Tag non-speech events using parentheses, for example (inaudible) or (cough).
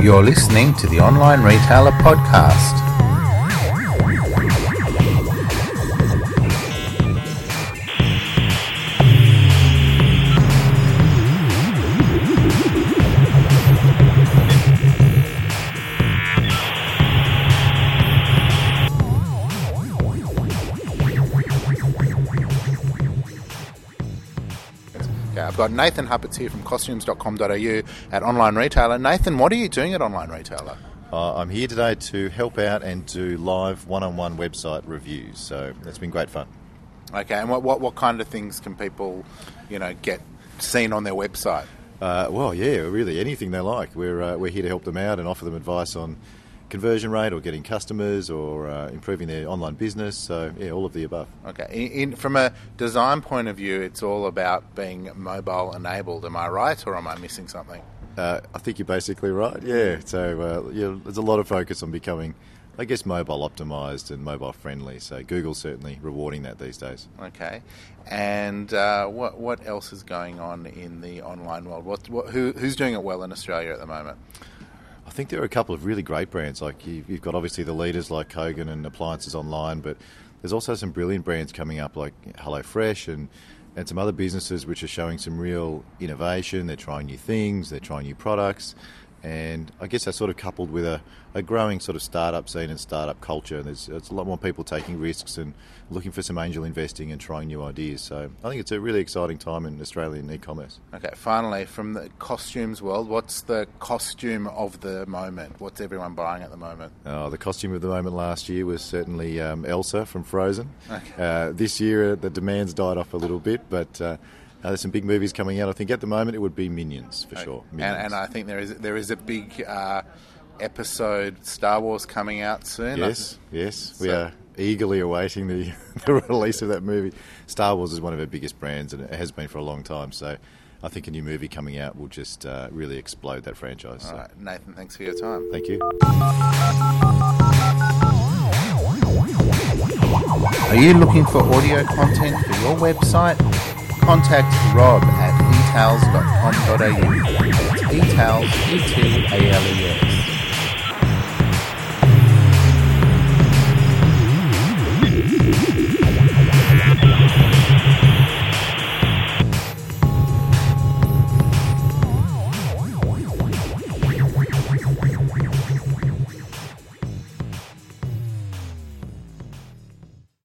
You're listening to the Online Retailer Podcast. Okay, I've got Nathan Huppatz here from costumes.com.au at Online Retailer. Nathan, what are you doing at Online Retailer? Uh, I'm here today to help out and do live one-on-one website reviews. So that's been great fun. Okay, and what, what, what kind of things can people, you know, get seen on their website? Uh, well, yeah, really anything they like. We're uh, we're here to help them out and offer them advice on conversion rate or getting customers or uh, improving their online business. So yeah, all of the above. Okay, in, in, from a design point of view, it's all about being mobile enabled. Am I right, or am I missing something? Uh, I think you're basically right. Yeah. So uh, yeah, there's a lot of focus on becoming, I guess, mobile optimized and mobile friendly. So Google's certainly rewarding that these days. Okay, and uh, what what else is going on in the online world? What, what who, who's doing it well in Australia at the moment? Think there are a couple of really great brands. Like you've got obviously the leaders like Kogan and Appliances Online, but there's also some brilliant brands coming up like HelloFresh and and some other businesses which are showing some real innovation. They're trying new things, they're trying new products, and I guess that's sort of coupled with a, a growing sort of startup scene and startup culture. There's, there's a lot more people taking risks and looking for some angel investing and trying new ideas. So I think it's a really exciting time in Australian e-commerce. Okay, finally, from the costumes world, what's the costume of the moment? What's everyone buying at the moment? Oh, the costume of the moment last year was certainly um, Elsa from Frozen. Okay. Uh, this year, uh, the demand's died off a little bit, but. Uh, uh, there's some big movies coming out. I think at the moment it would be Minions for okay. sure. Minions. And, and, I think there is there is a big uh, episode Star Wars coming out soon. Yes, yes, so. we are eagerly awaiting the, (laughs) the release of that movie. Star Wars is one of our biggest brands, and it has been for a long time. So. I think a new movie coming out will just uh, really explode that franchise. All so. right. Nathan, thanks for your time. Thank you. Are you looking for audio content for your website? Contact rob at etales.com.au. It's etales, E-T-A-L-E-S.